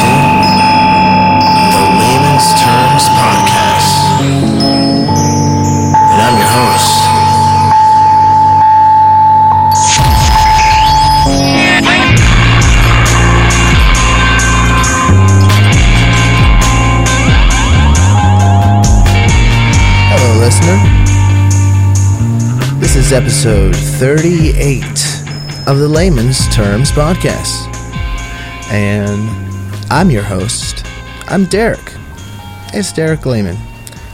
the Layman's Terms Podcast. And I'm your host. Hello, listener. This is episode 38 of the Layman's Terms Podcast. And I'm your host. I'm Derek. It's Derek Lehman.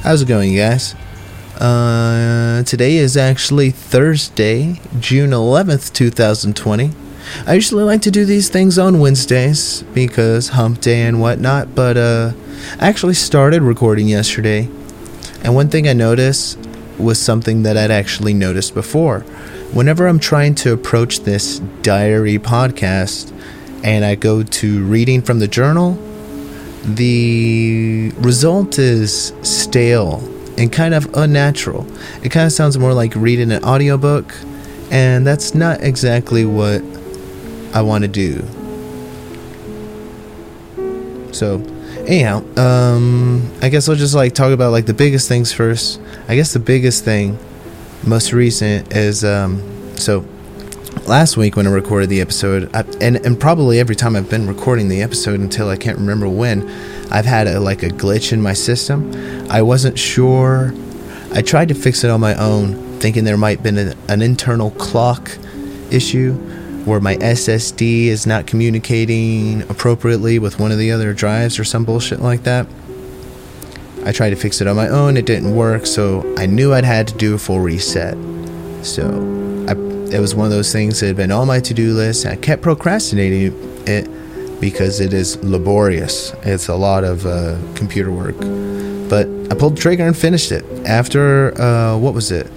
How's it going, you guys? Uh, today is actually Thursday, June 11th, 2020. I usually like to do these things on Wednesdays because hump day and whatnot, but uh, I actually started recording yesterday and one thing I noticed was something that I'd actually noticed before. Whenever I'm trying to approach this diary podcast and I go to reading from the journal, the result is stale and kind of unnatural. It kind of sounds more like reading an audiobook, and that's not exactly what I want to do. So, anyhow, um, I guess I'll just like talk about like the biggest things first. I guess the biggest thing, most recent, is um, so last week when I recorded the episode, I, and and probably every time I've been recording the episode until I can't remember when, I've had a, like a glitch in my system. I wasn't sure. I tried to fix it on my own, thinking there might have been a, an internal clock issue where my SSD is not communicating appropriately with one of the other drives or some bullshit like that. I tried to fix it on my own, it didn't work, so I knew I'd had to do a full reset. So it was one of those things that had been on my to do list. I kept procrastinating it because it is laborious. It's a lot of uh, computer work. But I pulled the trigger and finished it after, uh, what was it?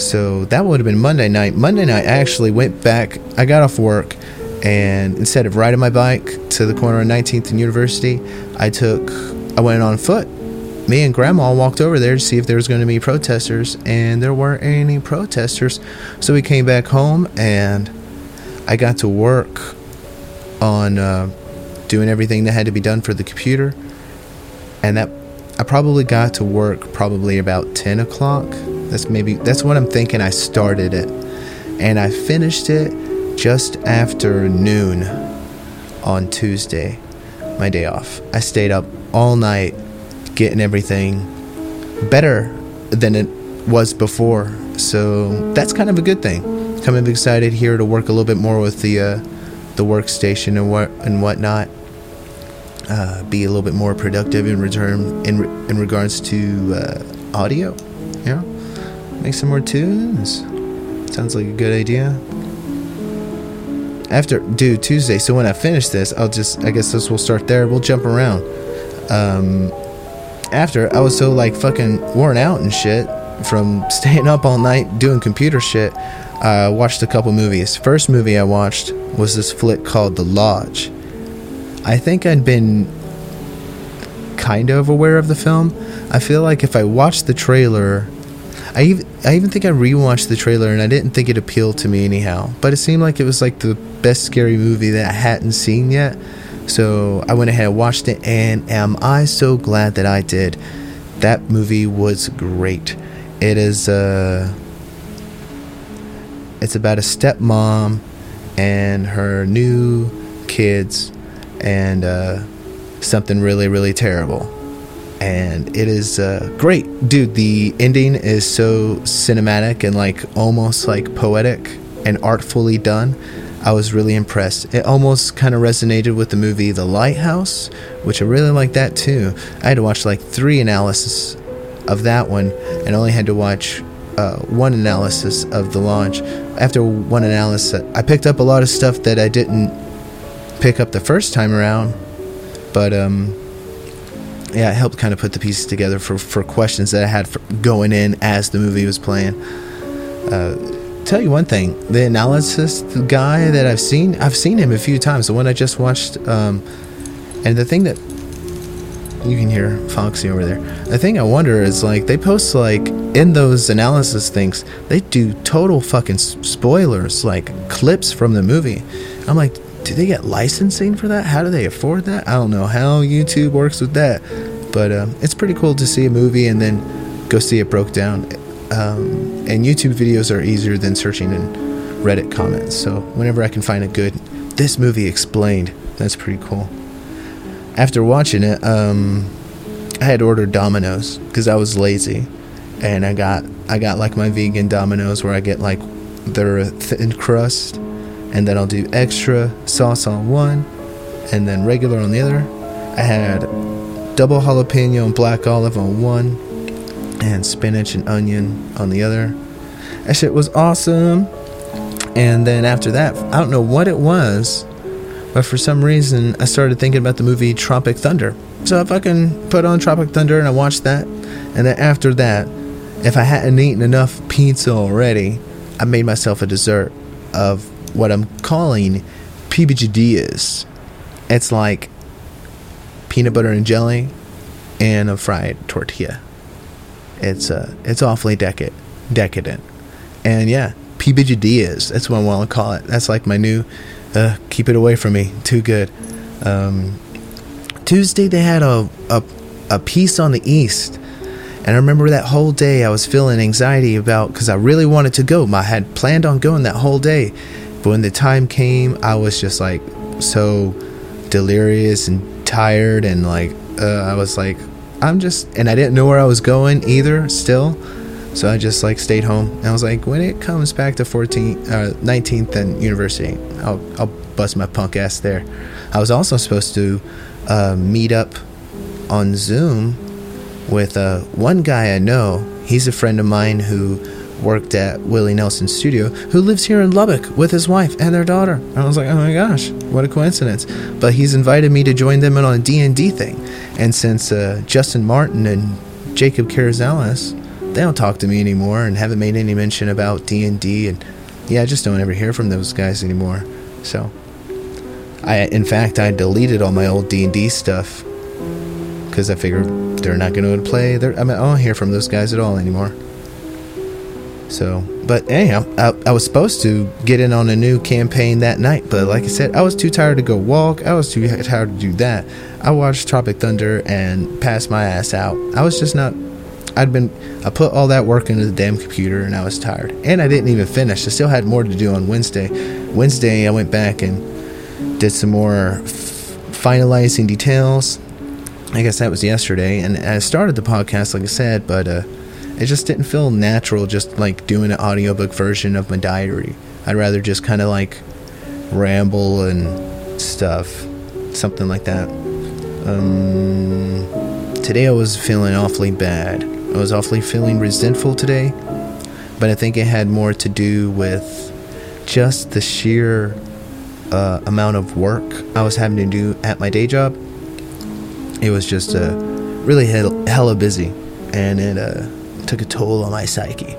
So that would have been Monday night. Monday night, I actually went back. I got off work, and instead of riding my bike to the corner of 19th and University, I took, I went on foot. Me and Grandma walked over there to see if there was going to be protesters, and there weren't any protesters. So we came back home, and I got to work on uh, doing everything that had to be done for the computer, and that I probably got to work probably about 10 o'clock. That's maybe that's what I'm thinking. I started it, and I finished it just after noon on Tuesday, my day off. I stayed up all night getting everything better than it was before. So that's kind of a good thing. Kind of excited here to work a little bit more with the uh, the workstation and what and whatnot. Uh, be a little bit more productive in return in in regards to uh, audio. Yeah, make some more tunes. Sounds like a good idea. After, dude, Tuesday. So when I finish this, I'll just, I guess this will start there. We'll jump around. Um, after, I was so like fucking worn out and shit from staying up all night doing computer shit. I watched a couple movies. First movie I watched was this flick called The Lodge. I think I'd been kind of aware of the film. I feel like if I watched the trailer, I even, I even think I rewatched the trailer and I didn't think it appealed to me anyhow. But it seemed like it was like the best scary movie that I hadn't seen yet. So I went ahead and watched it, and am I so glad that I did? That movie was great. It is uh, it's about a stepmom and her new kids, and uh, something really really terrible. And it is uh, great, dude. The ending is so cinematic and like almost like poetic and artfully done. I was really impressed. It almost kind of resonated with the movie The Lighthouse, which I really liked that too. I had to watch like three analysis of that one, and only had to watch uh, one analysis of The Lodge. After one analysis, I picked up a lot of stuff that I didn't pick up the first time around, but um, yeah, it helped kind of put the pieces together for for questions that I had going in as the movie was playing. Uh, tell you one thing the analysis guy that i've seen i've seen him a few times the one i just watched um, and the thing that you can hear foxy over there the thing i wonder is like they post like in those analysis things they do total fucking spoilers like clips from the movie i'm like do they get licensing for that? How do they afford that? I don't know how YouTube works with that, but um, it's pretty cool to see a movie and then go see it broke down. Um, and YouTube videos are easier than searching in Reddit comments. So whenever I can find a good this movie explained, that's pretty cool. After watching it, um, I had ordered Domino's because I was lazy, and I got I got like my vegan Domino's where I get like their thin crust, and then I'll do extra sauce on one, and then regular on the other. I had double jalapeno and black olive on one, and spinach and onion on the other. That shit was awesome. And then after that, I don't know what it was, but for some reason I started thinking about the movie Tropic Thunder. So I fucking put on Tropic Thunder and I watched that. And then after that, if I hadn't eaten enough pizza already, I made myself a dessert of what I'm calling pibijadillas. It's like peanut butter and jelly and a fried tortilla. It's uh it's awfully decadent decadent. And yeah, pibijadillas. That's what I want to call it. That's like my new uh keep it away from me. Too good. Um Tuesday they had a a a piece on the east and I remember that whole day I was feeling anxiety about because I really wanted to go. I had planned on going that whole day. But when the time came, I was just like so delirious and tired. And like, uh, I was like, I'm just, and I didn't know where I was going either still. So I just like stayed home. And I was like, when it comes back to 14th, uh, 19th and university, I'll, I'll bust my punk ass there. I was also supposed to uh, meet up on Zoom with uh, one guy I know. He's a friend of mine who worked at Willie Nelson's studio, who lives here in Lubbock with his wife and their daughter. And I was like, oh my gosh, what a coincidence! But he's invited me to join them in on a D and D thing. And since uh, Justin Martin and Jacob Carrizales, they don't talk to me anymore and haven't made any mention about D and yeah, I just don't ever hear from those guys anymore. So, I in fact I deleted all my old D and D stuff because I figured they're not going to play. They're, I mean, I don't hear from those guys at all anymore. So, but anyhow, I, I was supposed to get in on a new campaign that night, but like I said, I was too tired to go walk. I was too tired to do that. I watched Tropic Thunder and passed my ass out. I was just not. I'd been. I put all that work into the damn computer, and I was tired. And I didn't even finish. I still had more to do on Wednesday. Wednesday, I went back and did some more f- finalizing details. I guess that was yesterday, and I started the podcast, like I said, but uh, it just didn't feel natural just like doing an audiobook version of my diary. I'd rather just kind of like ramble and stuff, something like that. Um, today I was feeling awfully bad. I was awfully feeling resentful today, but I think it had more to do with just the sheer uh, amount of work I was having to do at my day job. It was just uh, really hella busy, and it uh, took a toll on my psyche.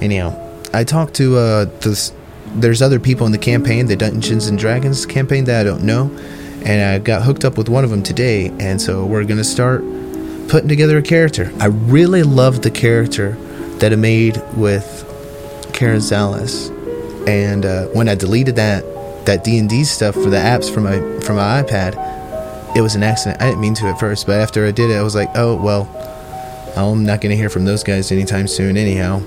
Anyhow, I talked to uh, this. There's other people in the campaign, the Dungeons and Dragons campaign that I don't know, and I got hooked up with one of them today, and so we're gonna start putting together a character. I really loved the character that I made with Carrizales, and uh, when I deleted that that D and D stuff for the apps from my from my iPad, it was an accident. I didn't mean to at first, but after I did it, I was like, oh well, I'm not gonna hear from those guys anytime soon, anyhow.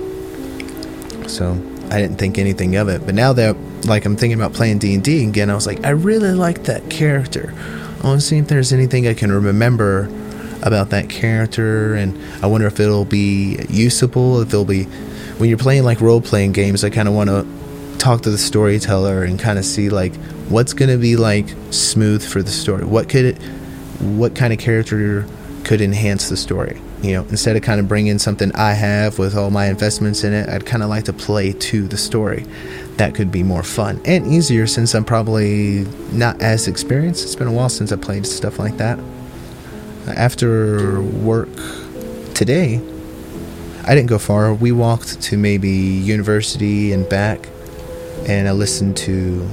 So I didn't think anything of it. But now that like I'm thinking about playing D and D again, I was like, I really like that character. I want to see if there's anything I can remember about that character, and I wonder if it'll be usable. If it'll be when you're playing like role playing games, I kind of want to talk to the storyteller and kind of see like what's going to be like smooth for the story. What could it, what kind of character could enhance the story? You know, instead of kind of bringing something I have with all my investments in it, I'd kind of like to play to the story. That could be more fun and easier since I'm probably not as experienced. It's been a while since I played stuff like that. After work today, I didn't go far. We walked to maybe university and back, and I listened to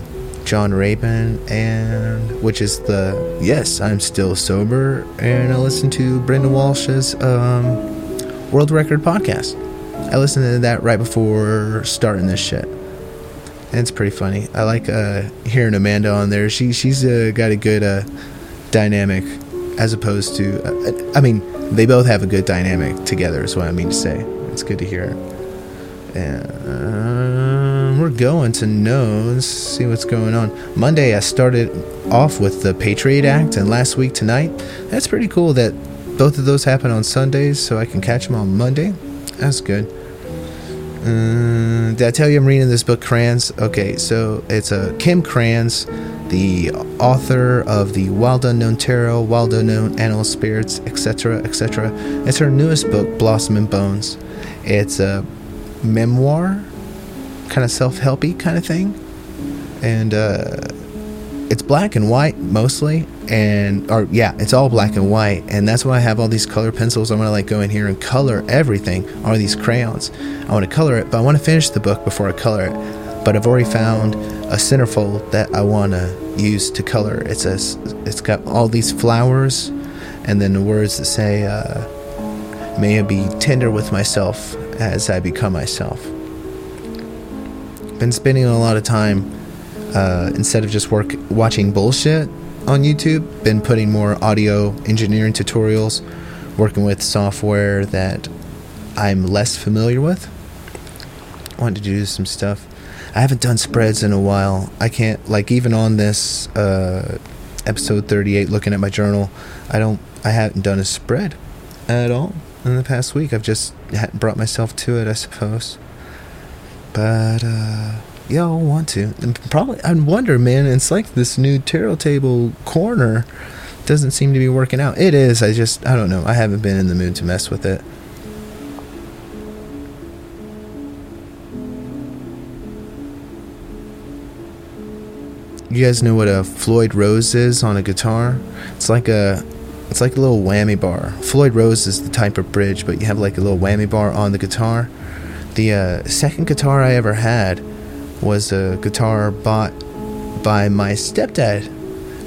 John Rabin, and which is the yes, I'm still sober, and I listened to Brenda Walsh's um, World Record podcast. I listened to that right before starting this shit, And it's pretty funny. I like uh, hearing Amanda on there. She she's uh, got a good uh, dynamic, as opposed to. Uh, I mean, they both have a good dynamic together. Is what I mean to say. It's good to hear. And we're going to know. see what's going on. Monday, I started off with the Patriot Act, and last week tonight. That's pretty cool that both of those happen on Sundays, so I can catch them on Monday. That's good. Uh, did I tell you I'm reading this book, Krans? Okay, so it's a uh, Kim Krans, the author of the Wild Unknown Tarot, Wild Unknown Animal Spirits, etc., etc. It's her newest book, Blossom and Bones. It's a memoir, kind of self-helpy kind of thing, and uh, it's black and white mostly, and or yeah, it's all black and white, and that's why I have all these color pencils. I want to like go in here and color everything, all these crayons. I want to color it, but I want to finish the book before I color it. But I've already found a centerfold that I want to use to color. It's a, it's got all these flowers, and then the words that say, uh, "May I be tender with myself as I become myself." Been spending a lot of time uh, instead of just work watching bullshit on YouTube, been putting more audio engineering tutorials, working with software that I'm less familiar with. Wanted to do some stuff. I haven't done spreads in a while. I can't like even on this uh, episode 38, looking at my journal, I don't, I haven't done a spread at all in the past week. I've just hadn't brought myself to it, I suppose. But uh, I want to. And probably, I wonder, man. It's like this new tarot table corner doesn't seem to be working out. It is. I just, I don't know. I haven't been in the mood to mess with it. You guys know what a Floyd Rose is on a guitar? It's like a it's like a little whammy bar. Floyd Rose is the type of bridge, but you have like a little whammy bar on the guitar. The uh, second guitar I ever had was a guitar bought by my stepdad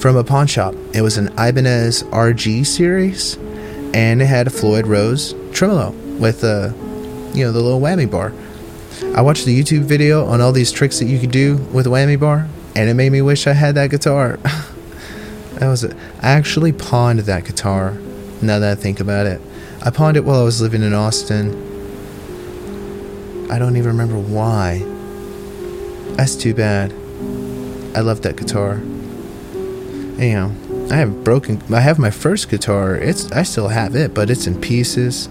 from a pawn shop. It was an Ibanez RG series, and it had a Floyd Rose tremolo with a, you know, the little whammy bar. I watched the YouTube video on all these tricks that you could do with a whammy bar, and it made me wish I had that guitar. that was it. I actually pawned that guitar. Now that I think about it, I pawned it while I was living in Austin. I don't even remember why. That's too bad. I love that guitar. Anyhow, I have broken. I have my first guitar. It's I still have it, but it's in pieces.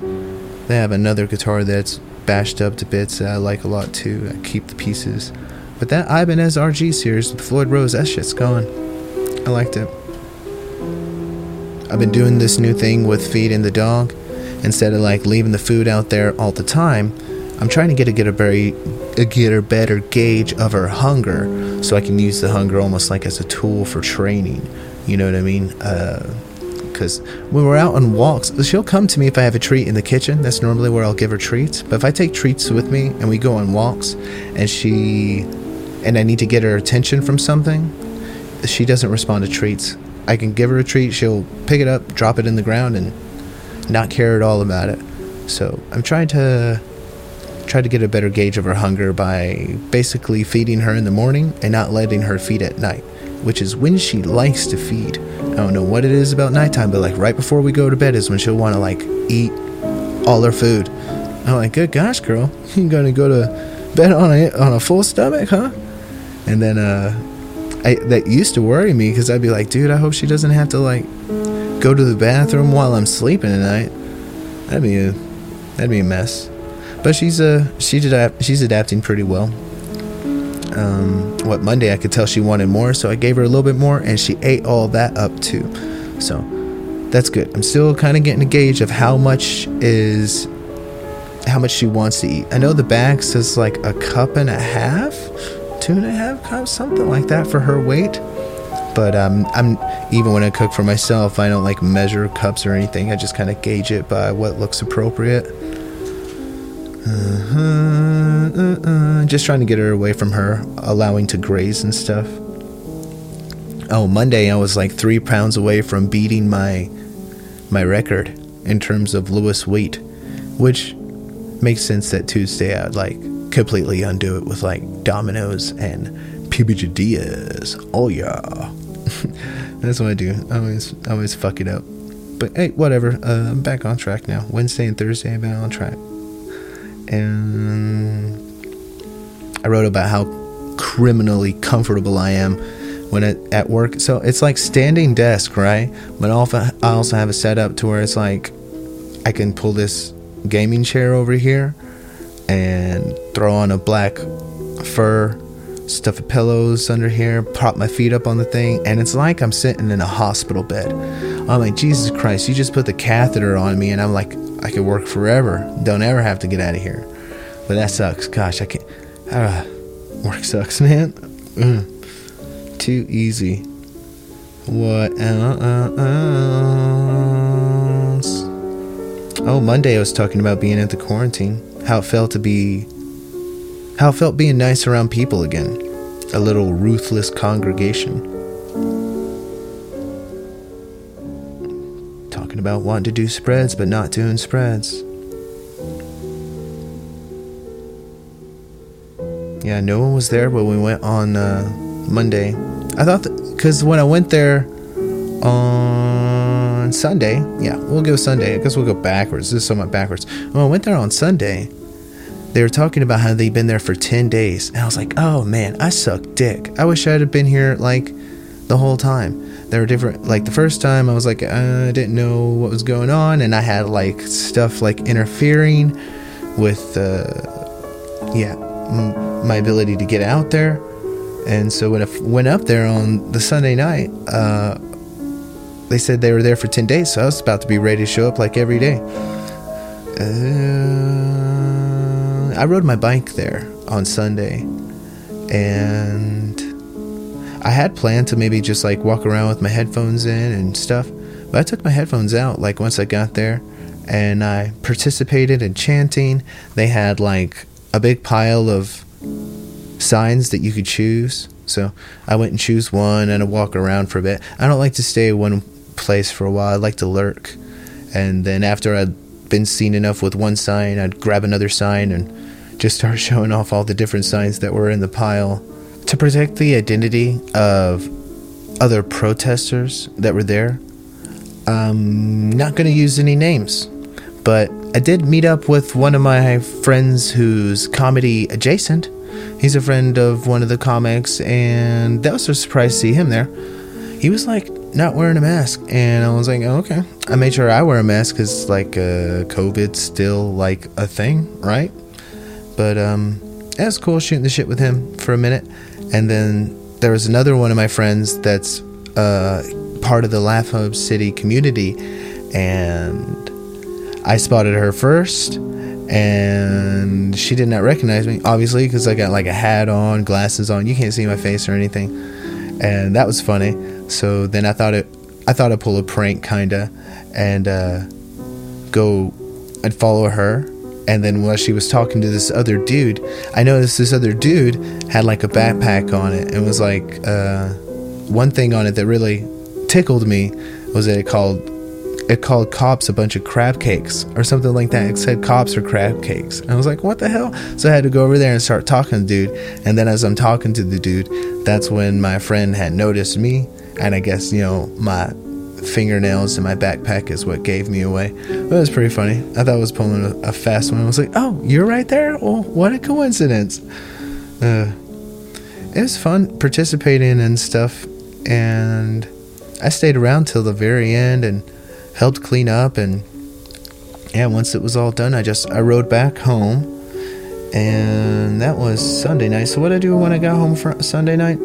They have another guitar that's bashed up to bits that I like a lot too. I keep the pieces. But that Ibanez RG series with Floyd Rose, that shit's gone. I liked it. I've been doing this new thing with feeding the dog. Instead of like leaving the food out there all the time, I'm trying to get a get a very get a better gauge of her hunger so I can use the hunger almost like as a tool for training. You know what I mean? Because uh, when we're out on walks, she'll come to me if I have a treat in the kitchen. That's normally where I'll give her treats. But if I take treats with me and we go on walks and she and I need to get her attention from something, she doesn't respond to treats. I can give her a treat, she'll pick it up, drop it in the ground, and not care at all about it. So I'm trying to try to get a better gauge of her hunger by basically feeding her in the morning and not letting her feed at night, which is when she likes to feed. I don't know what it is about nighttime, but like right before we go to bed is when she'll want to like eat all her food. I'm like, good gosh, girl, you gonna go to bed on a on a full stomach, huh? And then uh, I, that used to worry me because I'd be like, dude, I hope she doesn't have to like go to the bathroom while I'm sleeping at night. That'd be a that'd be a mess but she's uh she's she's adapting pretty well. Um, what Monday I could tell she wanted more, so I gave her a little bit more, and she ate all that up too. So that's good. I'm still kind of getting a gauge of how much is how much she wants to eat. I know the bag says like a cup and a half, two and a half cups, something like that for her weight. But um, I'm even when I cook for myself, I don't like measure cups or anything. I just kind of gauge it by what looks appropriate. Uh-huh, uh-uh. Just trying to get her away from her, allowing to graze and stuff. Oh, Monday I was like three pounds away from beating my my record in terms of lowest weight, which makes sense that Tuesday I'd like completely undo it with like Domino's and PB Diaz. Oh yeah, that's what I do. I always I always fuck it up. But hey, whatever. Uh, I'm back on track now. Wednesday and Thursday, I've been on track. And I wrote about how criminally comfortable I am when it, at work. So it's like standing desk, right? But I also have a setup to where it's like I can pull this gaming chair over here and throw on a black fur, stuff pillows under here, prop my feet up on the thing, and it's like I'm sitting in a hospital bed. I'm like, Jesus Christ, you just put the catheter on me, and I'm like, I could work forever. Don't ever have to get out of here. But that sucks. Gosh, I can't. Uh, work sucks, man. Mm. Too easy. What else? Oh, Monday I was talking about being at the quarantine. How it felt to be. How it felt being nice around people again. A little ruthless congregation. About wanting to do spreads but not doing spreads. Yeah, no one was there when we went on uh, Monday. I thought because when I went there on Sunday, yeah, we'll go Sunday. I guess we'll go backwards. This is somewhat backwards. When I went there on Sunday, they were talking about how they'd been there for 10 days. And I was like, oh man, I suck dick. I wish I'd have been here like the whole time. There were different, like the first time I was like, uh, I didn't know what was going on. And I had like stuff like interfering with, uh, yeah, my ability to get out there. And so when I went up there on the Sunday night, uh, they said they were there for 10 days. So I was about to be ready to show up like every day. Uh, I rode my bike there on Sunday. And I had planned to maybe just like walk around with my headphones in and stuff. But I took my headphones out like once I got there and I participated in chanting. They had like a big pile of signs that you could choose. So I went and choose one and I walk around for a bit. I don't like to stay one place for a while. I like to lurk. And then after I'd been seen enough with one sign, I'd grab another sign and just start showing off all the different signs that were in the pile to protect the identity of other protesters that were there. I'm not going to use any names, but I did meet up with one of my friends who's comedy adjacent. He's a friend of one of the comics, and that was a surprise to see him there. He was like not wearing a mask, and I was like, oh, okay. I made sure I wear a mask because like uh, COVID's still like a thing, right? But um, was cool shooting the shit with him for a minute, and then there was another one of my friends that's uh, part of the Laugh Hub City community, and I spotted her first, and she did not recognize me, obviously, because I got like a hat on, glasses on. You can't see my face or anything, and that was funny. So then I thought it, I thought I'd pull a prank, kinda, and uh, go and follow her. And then while she was talking to this other dude, I noticed this other dude had like a backpack on it, and was like uh, one thing on it that really tickled me was that it called it called cops a bunch of crab cakes or something like that. It said cops or crab cakes. And I was like, what the hell? So I had to go over there and start talking to the dude. And then as I'm talking to the dude, that's when my friend had noticed me. And I guess, you know, my fingernails in my backpack is what gave me away. That was pretty funny. I thought I was pulling a, a fast one. I was like, oh, you're right there? Well, what a coincidence. Uh, it was fun participating and stuff. And I stayed around till the very end and helped clean up and yeah once it was all done i just i rode back home and that was sunday night so what did i do when i got home for sunday night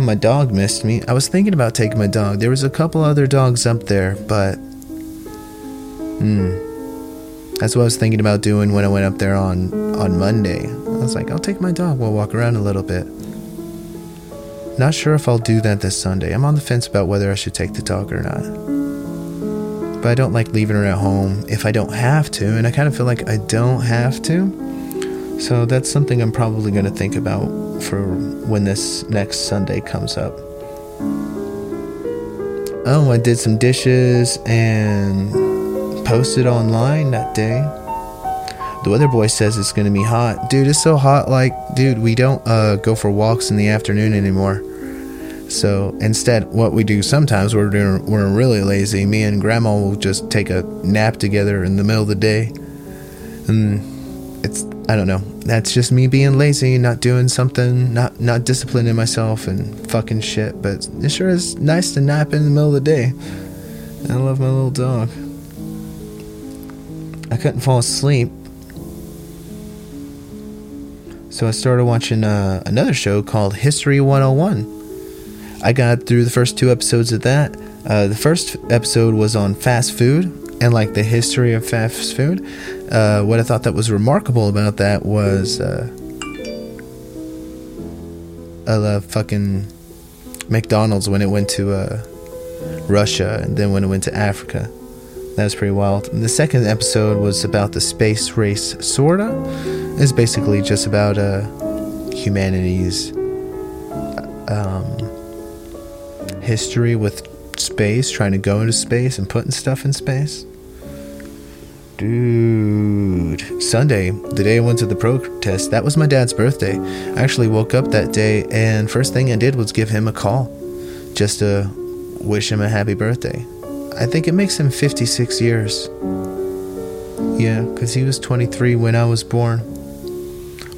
my dog missed me. I was thinking about taking my dog. There was a couple other dogs up there but hmm. That's what i was thinking about doing when i went up there on on monday. I was like i'll take my dog. We'll walk around a little bit. Not sure if I'll do that this Sunday. I'm on the fence about whether I should take the dog or not. But I don't like leaving her at home if I don't have to, and I kind of feel like I don't have to. So that's something I'm probably going to think about for when this next Sunday comes up. Oh, I did some dishes and posted online that day. The weather boy says it's gonna be hot. Dude, it's so hot, like, dude, we don't uh, go for walks in the afternoon anymore. So instead, what we do sometimes, we're we're really lazy. Me and Grandma will just take a nap together in the middle of the day, and I don't know. That's just me being lazy, not doing something, not not disciplining myself, and fucking shit. But it sure is nice to nap in the middle of the day. I love my little dog. I couldn't fall asleep so I started watching uh, another show called History 101. I got through the first two episodes of that. Uh, the first episode was on fast food and like the history of fast food. Uh, what I thought that was remarkable about that was uh, I love fucking McDonald's when it went to uh, Russia and then when it went to Africa. That was pretty wild. And the second episode was about the space race, sorta It's basically just about uh, humanity's um, history with space, trying to go into space and putting stuff in space. Dude, Sunday, the day I went to the protest, that was my dad's birthday. I actually woke up that day, and first thing I did was give him a call just to wish him a happy birthday. I think it makes him 56 years. Yeah, because he was 23 when I was born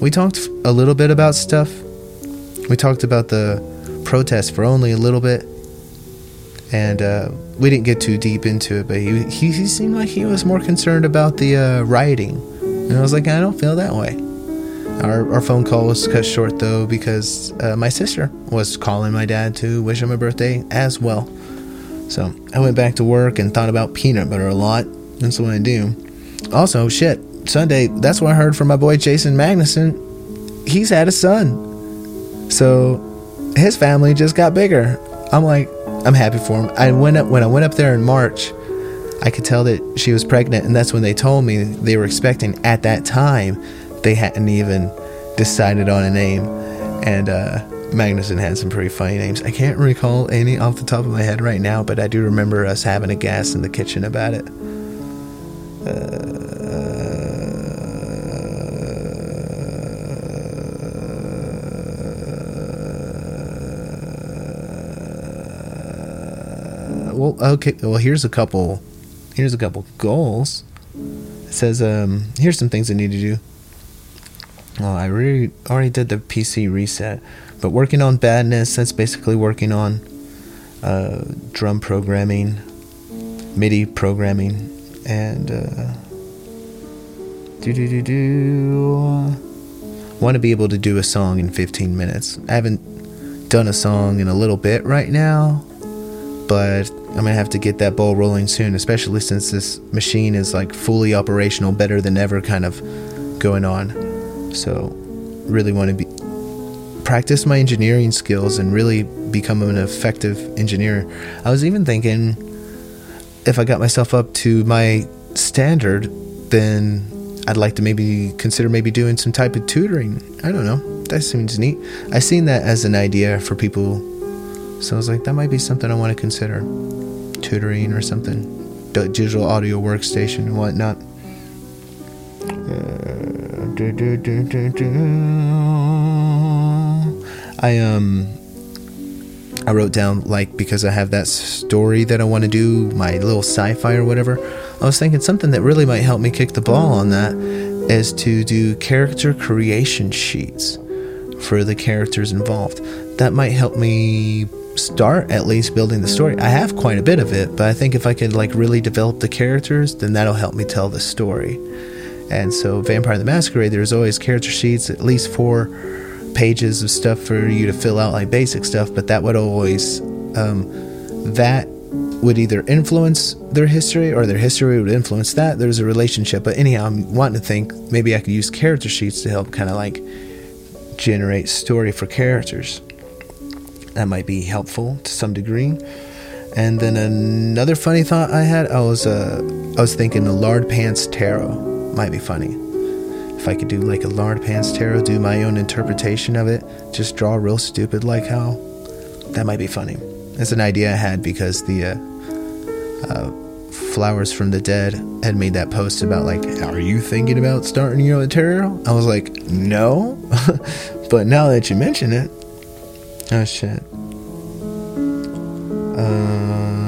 we talked a little bit about stuff. We talked about the protest for only a little bit, and uh, we didn't get too deep into it. But he, he, seemed like he was more concerned about the uh, rioting, and I was like, I don't feel that way. Our, our phone call was cut short though because uh, my sister was calling my dad to wish him a birthday as well. So I went back to work and thought about peanut butter a lot. That's what I do. Also, shit, Sunday, that's what I heard from my boy Jason Magnuson. He's had a son. So his family just got bigger. I'm like, I'm happy for him. I went up when I went up there in March, I could tell that she was pregnant, and that's when they told me they were expecting at that time they hadn't even decided on a name. And uh Magnuson had some pretty funny names. I can't recall any off the top of my head right now, but I do remember us having a gas in the kitchen about it. Uh, well, okay. Well, here's a couple. Here's a couple goals. It says, um, here's some things I need to do. Well, I really already did the PC reset, but working on badness. That's basically working on uh, drum programming, MIDI programming, and uh, do do do do. Want to be able to do a song in 15 minutes. I haven't done a song in a little bit right now, but I'm gonna have to get that ball rolling soon, especially since this machine is like fully operational, better than ever, kind of going on. So, really want to be practice my engineering skills and really become an effective engineer. I was even thinking if I got myself up to my standard, then I'd like to maybe consider maybe doing some type of tutoring. I don't know. That seems neat. I seen that as an idea for people. So I was like, that might be something I want to consider tutoring or something, digital audio workstation and whatnot. I um I wrote down like because I have that story that I want to do, my little sci-fi or whatever. I was thinking something that really might help me kick the ball on that is to do character creation sheets for the characters involved. That might help me start at least building the story. I have quite a bit of it, but I think if I could like really develop the characters, then that'll help me tell the story. And so Vampire the Masquerade, there's always character sheets, at least four pages of stuff for you to fill out like basic stuff, but that would always um, that would either influence their history or their history would influence that. There's a relationship. But anyhow, I'm wanting to think maybe I could use character sheets to help kind of like generate story for characters that might be helpful to some degree. And then another funny thought I had, I was uh, I was thinking a lard pants tarot might be funny. If I could do like a lard pants tarot, do my own interpretation of it, just draw real stupid like how, that might be funny. That's an idea I had because the uh, uh, Flowers from the Dead had made that post about like, are you thinking about starting your own tarot? I was like, no, but now that you mention it, oh shit.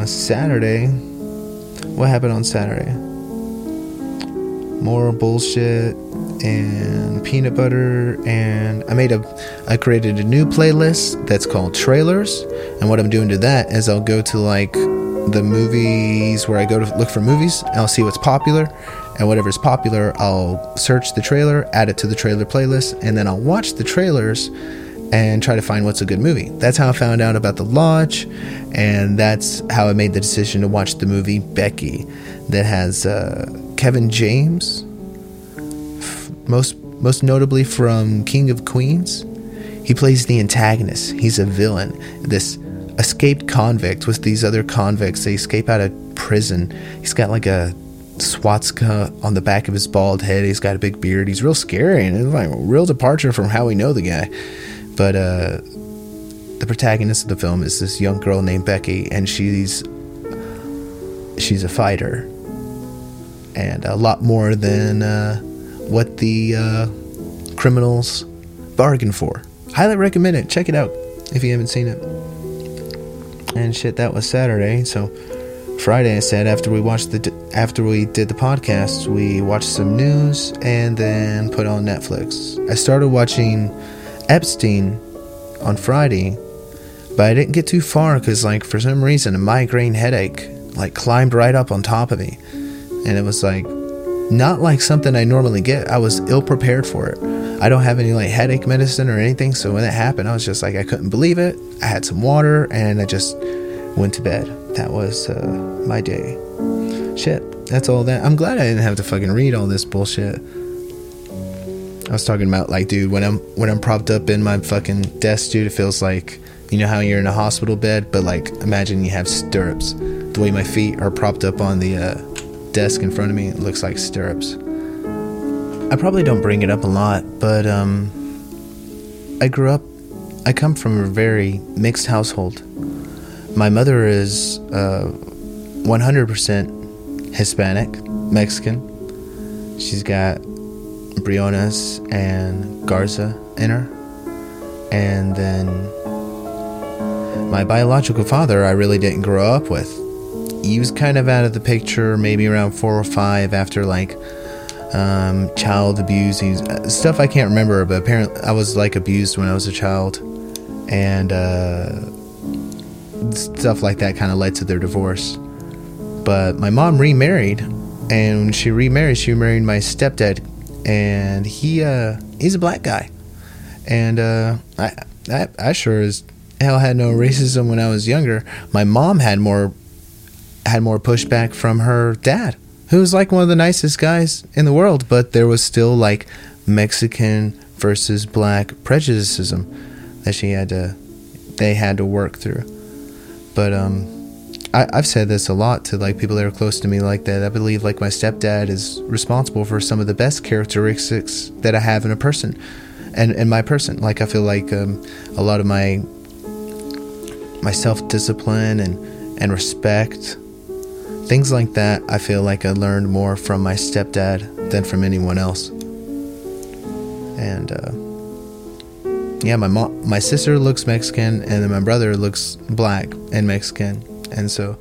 Saturday. What happened on Saturday? More bullshit and peanut butter and I made a I created a new playlist that's called trailers and what I'm doing to that is I'll go to like the movies where I go to look for movies I'll see what's popular and whatever's popular I'll search the trailer add it to the trailer playlist and then I'll watch the trailers and try to find what's a good movie. That's how I found out about The Lodge, and that's how I made the decision to watch the movie Becky, that has uh, Kevin James, f- most most notably from King of Queens. He plays the antagonist. He's a villain. This escaped convict with these other convicts. They escape out of prison. He's got like a swastika on the back of his bald head. He's got a big beard. He's real scary and it's like a real departure from how we know the guy. But uh, the protagonist of the film is this young girl named Becky, and she's she's a fighter, and a lot more than uh, what the uh, criminals bargain for. Highly recommend it. Check it out if you haven't seen it. And shit, that was Saturday. So Friday, I said after we watched the after we did the podcast, we watched some news and then put on Netflix. I started watching Epstein on Friday, but I didn't get too far because, like, for some reason, a migraine headache like climbed right up on top of me, and it was like not like something I normally get. I was ill prepared for it. I don't have any like headache medicine or anything, so when it happened, I was just like I couldn't believe it. I had some water and I just went to bed. That was uh, my day. Shit, that's all that. I'm glad I didn't have to fucking read all this bullshit. I was talking about like, dude, when I'm when I'm propped up in my fucking desk, dude, it feels like you know how you're in a hospital bed, but like imagine you have stirrups. The way my feet are propped up on the uh, desk in front of me, it looks like stirrups. I probably don't bring it up a lot, but um, I grew up. I come from a very mixed household. My mother is uh, 100% Hispanic, Mexican. She's got Briones and Garza in her. And then my biological father, I really didn't grow up with. He was kind of out of the picture maybe around four or five after like um, child abuse, he's, stuff I can't remember, but apparently I was like abused when I was a child. And uh, stuff like that kind of led to their divorce. But my mom remarried, and when she remarried, she married my stepdad, and he uh, he's a black guy, and uh, I, I I sure as hell had no racism when I was younger. My mom had more had more pushback from her dad, who was like one of the nicest guys in the world, but there was still like Mexican versus black prejudicism that she had to they had to work through. But um I, I've said this a lot to like people that are close to me like that. I believe like my stepdad is responsible for some of the best characteristics that I have in a person and in my person. Like I feel like um, a lot of my my self discipline and and respect things like that. I feel like I learned more from my stepdad than from anyone else. And uh, yeah, my mom, my sister looks Mexican, and then my brother looks black and Mexican, and so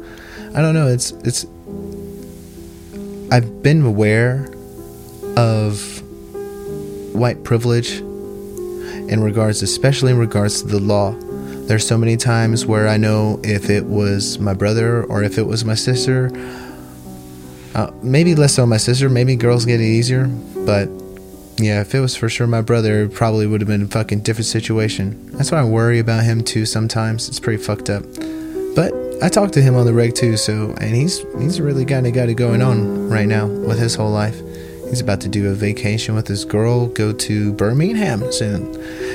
I don't know. It's it's. I've been aware of white privilege in regards, especially in regards to the law. There's so many times where I know if it was my brother or if it was my sister. Uh, maybe less so my sister. Maybe girls get it easier, but yeah, if it was for sure my brother, it probably would have been a fucking different situation. That's why I worry about him too. Sometimes it's pretty fucked up. I talked to him on the reg too, so and he's he's really kind of got it going on right now with his whole life. He's about to do a vacation with his girl, go to Birmingham soon,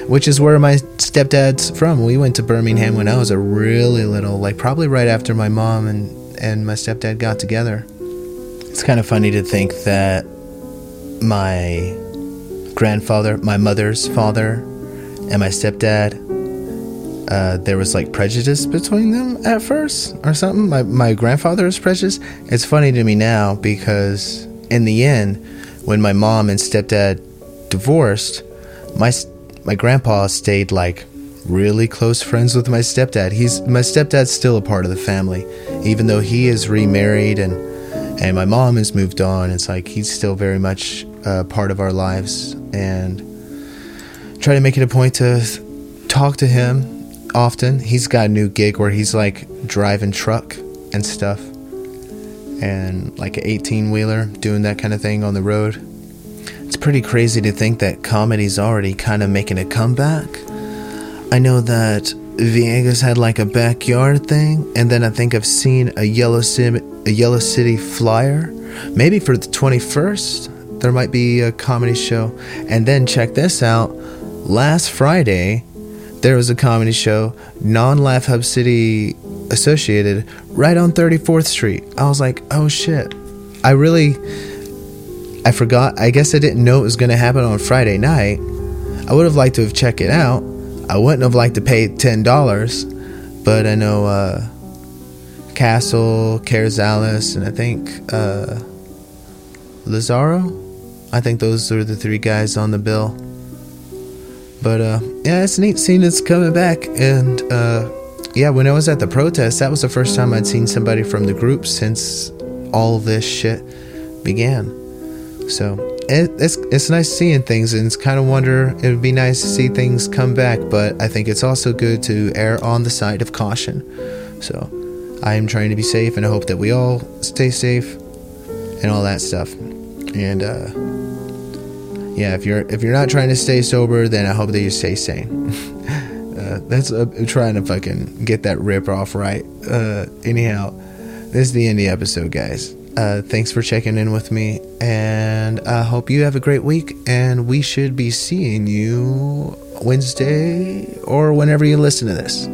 which is where my stepdad's from. We went to Birmingham when I was a really little, like probably right after my mom and and my stepdad got together. It's kind of funny to think that my grandfather, my mother's father, and my stepdad uh, there was like prejudice between them at first or something. My my grandfather was prejudiced. It's funny to me now because in the end, when my mom and stepdad divorced, my my grandpa stayed like really close friends with my stepdad. He's my stepdad's still a part of the family, even though he is remarried and and my mom has moved on. It's like he's still very much uh, part of our lives and try to make it a point to talk to him often. He's got a new gig where he's like driving truck and stuff and like an 18 wheeler doing that kind of thing on the road. It's pretty crazy to think that comedy's already kind of making a comeback. I know that Viegas had like a backyard thing, and then I think I've seen a Yellow City, a Yellow City flyer, maybe for the 21st. There might be a comedy show, and then check this out. Last Friday, there was a comedy show, non-Laugh Hub City associated, right on 34th Street. I was like, oh shit. I really, I forgot. I guess I didn't know it was going to happen on Friday night. I would have liked to have checked it out. I wouldn't have liked to pay ten dollars, but I know uh, Castle, Carrizales, and I think uh, Lazaro. I think those are the three guys on the bill. But uh, yeah, it's neat seeing it's coming back. And uh, yeah, when I was at the protest, that was the first time I'd seen somebody from the group since all this shit began. So it, it's it's nice seeing things, and it's kind of wonder it would be nice to see things come back. But I think it's also good to err on the side of caution. So I am trying to be safe, and I hope that we all stay safe and all that stuff. And uh, yeah, if you're if you're not trying to stay sober, then I hope that you stay sane. uh, that's uh, trying to fucking get that rip off right. Uh, anyhow, this is the end of the episode, guys. Uh, thanks for checking in with me, and I hope you have a great week. And we should be seeing you Wednesday or whenever you listen to this.